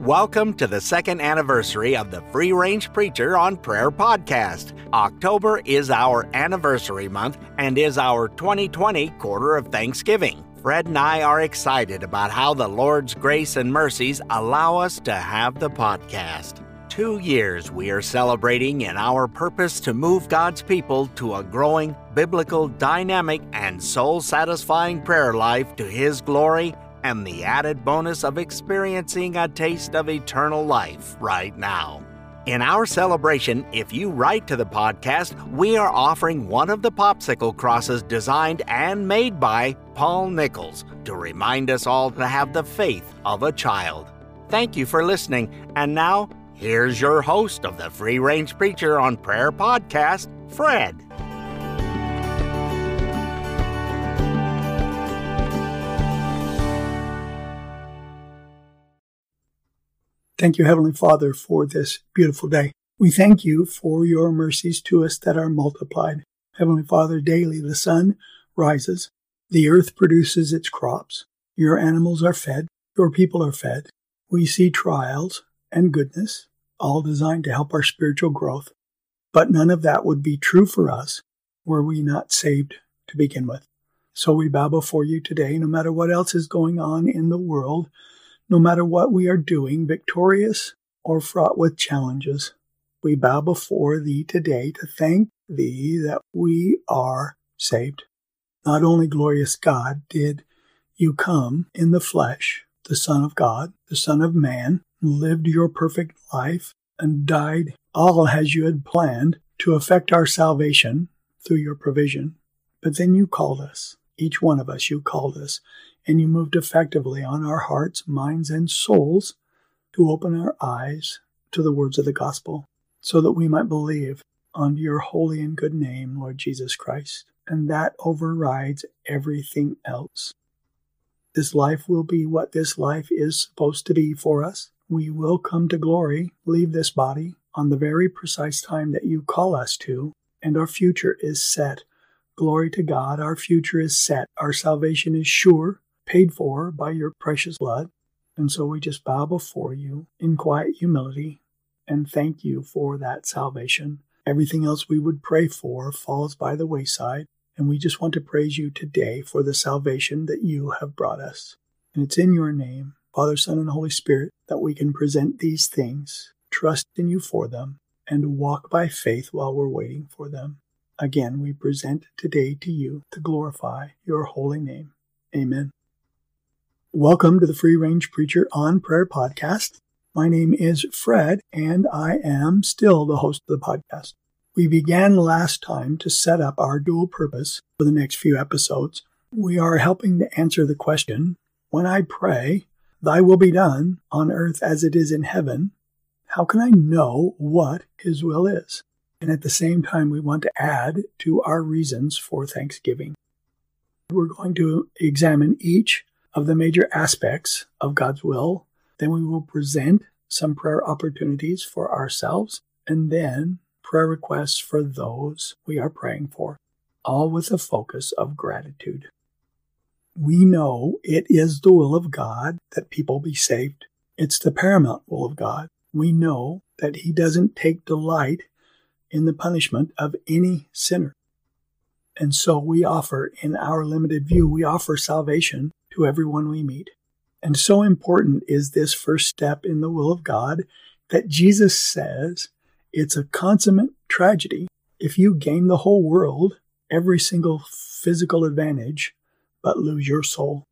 Welcome to the second anniversary of the Free Range Preacher on Prayer podcast. October is our anniversary month and is our 2020 quarter of Thanksgiving. Fred and I are excited about how the Lord's grace and mercies allow us to have the podcast. Two years we are celebrating in our purpose to move God's people to a growing, biblical, dynamic, and soul satisfying prayer life to His glory and the added bonus of experiencing a taste of eternal life right now. In our celebration, if you write to the podcast, we are offering one of the popsicle crosses designed and made by Paul Nichols to remind us all to have the faith of a child. Thank you for listening, and now here's your host of the Free Range Preacher on Prayer podcast, Fred. Thank you, Heavenly Father, for this beautiful day. We thank you for your mercies to us that are multiplied. Heavenly Father, daily the sun rises, the earth produces its crops, your animals are fed, your people are fed. We see trials and goodness, all designed to help our spiritual growth. But none of that would be true for us were we not saved to begin with. So we bow before you today, no matter what else is going on in the world no matter what we are doing, victorious or fraught with challenges, we bow before Thee today to thank Thee that we are saved. Not only, glorious God, did you come in the flesh, the Son of God, the Son of Man, lived your perfect life and died all as you had planned to effect our salvation through your provision. But then you called us, each one of us, you called us and you moved effectively on our hearts, minds, and souls to open our eyes to the words of the gospel, so that we might believe on your holy and good name, Lord Jesus Christ. And that overrides everything else. This life will be what this life is supposed to be for us. We will come to glory, leave this body on the very precise time that you call us to, and our future is set. Glory to God, our future is set. Our salvation is sure paid for by your precious blood. And so we just bow before you in quiet humility and thank you for that salvation. Everything else we would pray for falls by the wayside. And we just want to praise you today for the salvation that you have brought us. And it's in your name, Father, Son, and Holy Spirit, that we can present these things, trust in you for them, and walk by faith while we're waiting for them. Again, we present today to you to glorify your holy name. Amen. Welcome to the Free Range Preacher on Prayer podcast. My name is Fred, and I am still the host of the podcast. We began last time to set up our dual purpose for the next few episodes. We are helping to answer the question when I pray, Thy will be done on earth as it is in heaven, how can I know what His will is? And at the same time, we want to add to our reasons for thanksgiving. We're going to examine each of the major aspects of God's will. Then we will present some prayer opportunities for ourselves and then prayer requests for those we are praying for, all with a focus of gratitude. We know it is the will of God that people be saved. It's the paramount will of God. We know that He doesn't take delight in the punishment of any sinner. And so we offer, in our limited view, we offer salvation to everyone we meet. And so important is this first step in the will of God that Jesus says it's a consummate tragedy if you gain the whole world, every single physical advantage, but lose your soul.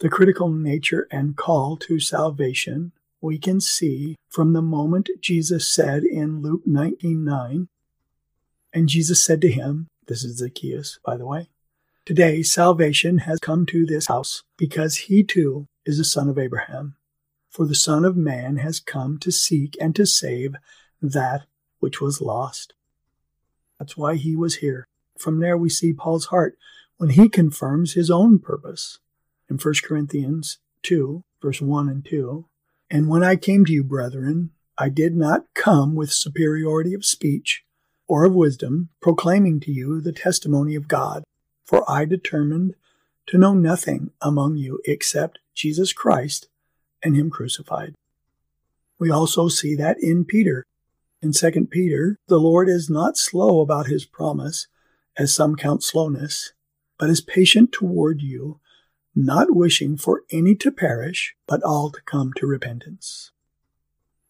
The critical nature and call to salvation we can see from the moment Jesus said in Luke 19:9, and Jesus said to him, this is Zacchaeus, by the way, Today, salvation has come to this house because he too is a son of Abraham. For the Son of Man has come to seek and to save that which was lost. That's why he was here. From there, we see Paul's heart when he confirms his own purpose in 1 Corinthians 2, verse 1 and 2. And when I came to you, brethren, I did not come with superiority of speech or of wisdom, proclaiming to you the testimony of God. For I determined to know nothing among you except Jesus Christ and Him crucified. We also see that in Peter. In 2 Peter, the Lord is not slow about his promise, as some count slowness, but is patient toward you, not wishing for any to perish, but all to come to repentance.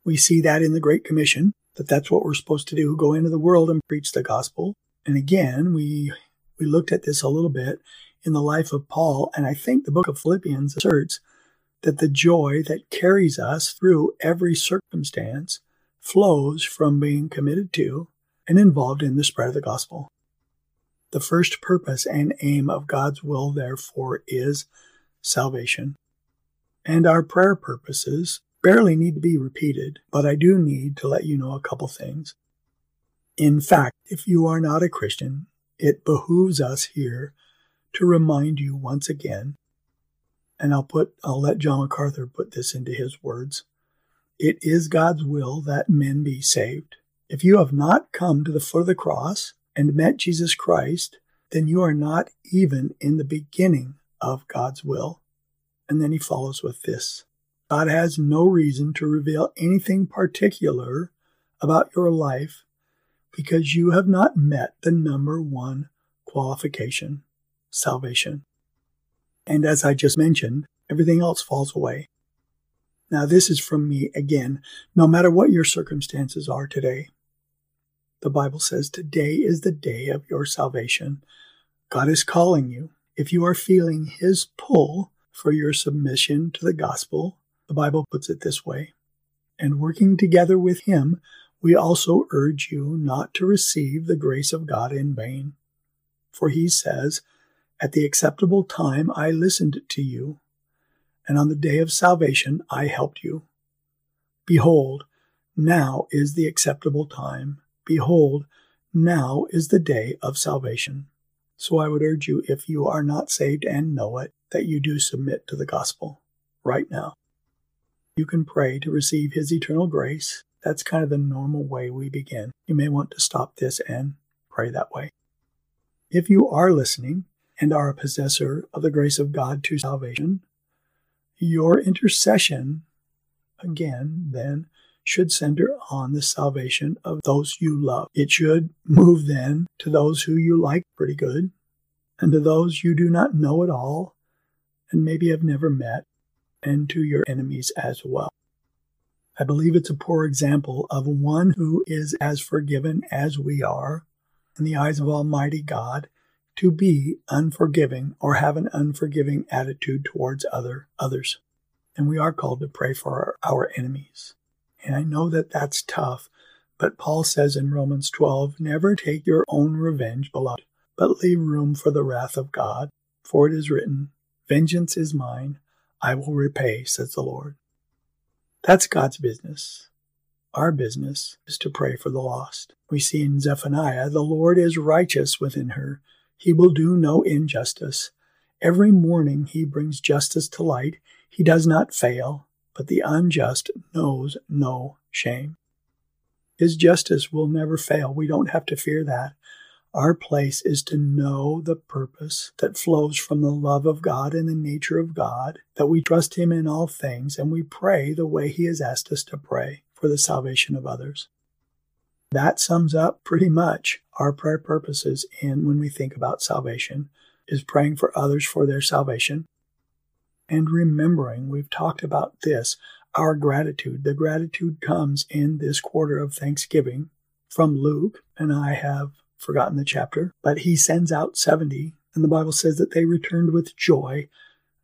We see that in the Great Commission, that that's what we're supposed to do, go into the world and preach the gospel. And again, we we looked at this a little bit in the life of Paul, and I think the book of Philippians asserts that the joy that carries us through every circumstance flows from being committed to and involved in the spread of the gospel. The first purpose and aim of God's will, therefore, is salvation. And our prayer purposes barely need to be repeated, but I do need to let you know a couple things. In fact, if you are not a Christian, it behooves us here to remind you once again, and I'll put, I'll let John MacArthur put this into his words. It is God's will that men be saved. If you have not come to the foot of the cross and met Jesus Christ, then you are not even in the beginning of God's will. And then he follows with this God has no reason to reveal anything particular about your life because you have not met the number one qualification salvation. And as I just mentioned, everything else falls away. Now, this is from me again. No matter what your circumstances are today, the Bible says today is the day of your salvation. God is calling you. If you are feeling His pull for your submission to the gospel, the Bible puts it this way and working together with Him we also urge you not to receive the grace of God in vain. For he says, At the acceptable time I listened to you, and on the day of salvation I helped you. Behold, now is the acceptable time. Behold, now is the day of salvation. So I would urge you, if you are not saved and know it, that you do submit to the gospel right now. You can pray to receive his eternal grace that's kind of the normal way we begin. You may want to stop this and pray that way. If you are listening and are a possessor of the grace of God to salvation, your intercession, again, then, should center on the salvation of those you love. It should move then to those who you like pretty good, and to those you do not know at all, and maybe have never met, and to your enemies as well. I believe it's a poor example of one who is as forgiven as we are in the eyes of Almighty God to be unforgiving or have an unforgiving attitude towards other others. And we are called to pray for our, our enemies. And I know that that's tough, but Paul says in Romans 12, never take your own revenge, beloved, but leave room for the wrath of God. For it is written, Vengeance is mine, I will repay, says the Lord. That's God's business. Our business is to pray for the lost. We see in Zephaniah, the Lord is righteous within her. He will do no injustice. Every morning he brings justice to light. He does not fail, but the unjust knows no shame. His justice will never fail. We don't have to fear that. Our place is to know the purpose that flows from the love of God and the nature of God, that we trust Him in all things, and we pray the way He has asked us to pray for the salvation of others. That sums up pretty much our prayer purposes in when we think about salvation is praying for others for their salvation and remembering we've talked about this our gratitude the gratitude comes in this quarter of thanksgiving from Luke and I have forgotten the chapter, but he sends out 70, and the Bible says that they returned with joy.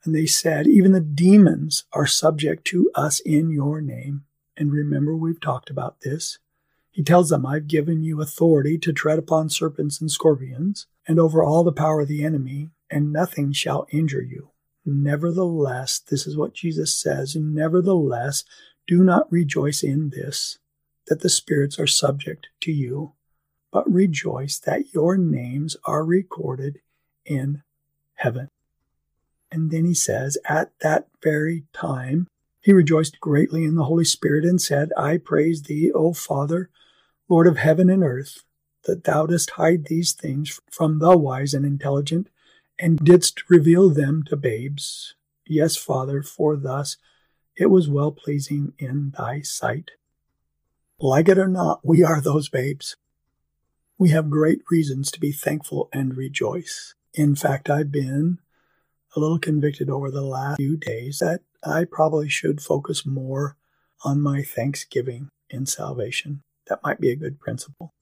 And they said, Even the demons are subject to us in your name. And remember, we've talked about this. He tells them, I've given you authority to tread upon serpents and scorpions, and over all the power of the enemy, and nothing shall injure you. Nevertheless, this is what Jesus says, nevertheless, do not rejoice in this, that the spirits are subject to you, but rejoice that your names are recorded in heaven. And then he says, At that very time, he rejoiced greatly in the Holy Spirit and said, I praise thee, O Father, Lord of heaven and earth, that thou dost hide these things from the wise and intelligent, and didst reveal them to babes. Yes, Father, for thus it was well pleasing in thy sight. Like it or not, we are those babes. We have great reasons to be thankful and rejoice. In fact, I've been a little convicted over the last few days that I probably should focus more on my thanksgiving in salvation. That might be a good principle.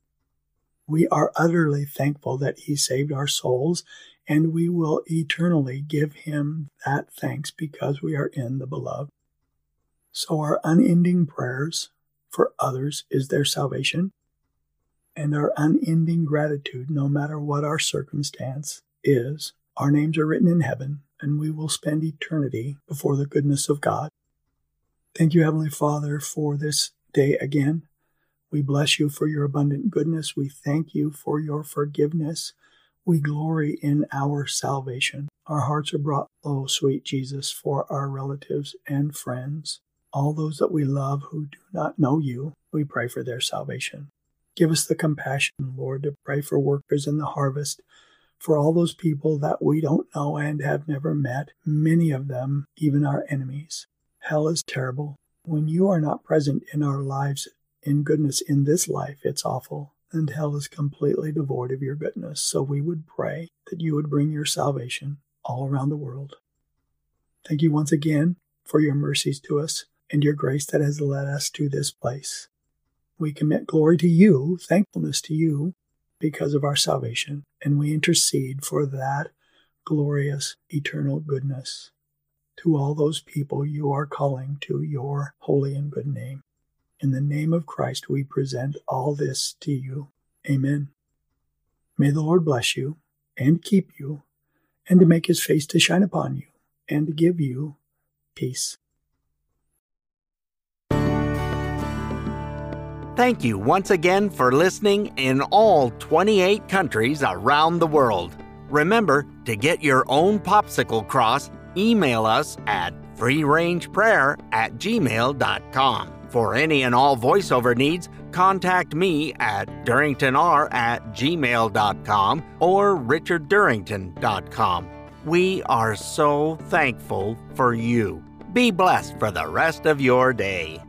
We are utterly thankful that He saved our souls, and we will eternally give Him that thanks because we are in the beloved. So, our unending prayers for others is their salvation, and our unending gratitude, no matter what our circumstance, is our names are written in heaven, and we will spend eternity before the goodness of God. Thank you, Heavenly Father, for this day again. We bless you for your abundant goodness. We thank you for your forgiveness. We glory in our salvation. Our hearts are brought low, sweet Jesus, for our relatives and friends. All those that we love who do not know you, we pray for their salvation. Give us the compassion, Lord, to pray for workers in the harvest, for all those people that we don't know and have never met, many of them even our enemies. Hell is terrible. When you are not present in our lives, in goodness in this life, it's awful, and hell is completely devoid of your goodness. So we would pray that you would bring your salvation all around the world. Thank you once again for your mercies to us and your grace that has led us to this place. We commit glory to you, thankfulness to you because of our salvation, and we intercede for that glorious eternal goodness to all those people you are calling to your holy and good name. In the name of Christ, we present all this to you. Amen. May the Lord bless you and keep you, and make his face to shine upon you, and give you peace. Thank you once again for listening in all 28 countries around the world. Remember to get your own popsicle cross, email us at freerangeprayer at gmail.com. For any and all voiceover needs, contact me at durringtonr at gmail.com or richarddurrington.com. We are so thankful for you. Be blessed for the rest of your day.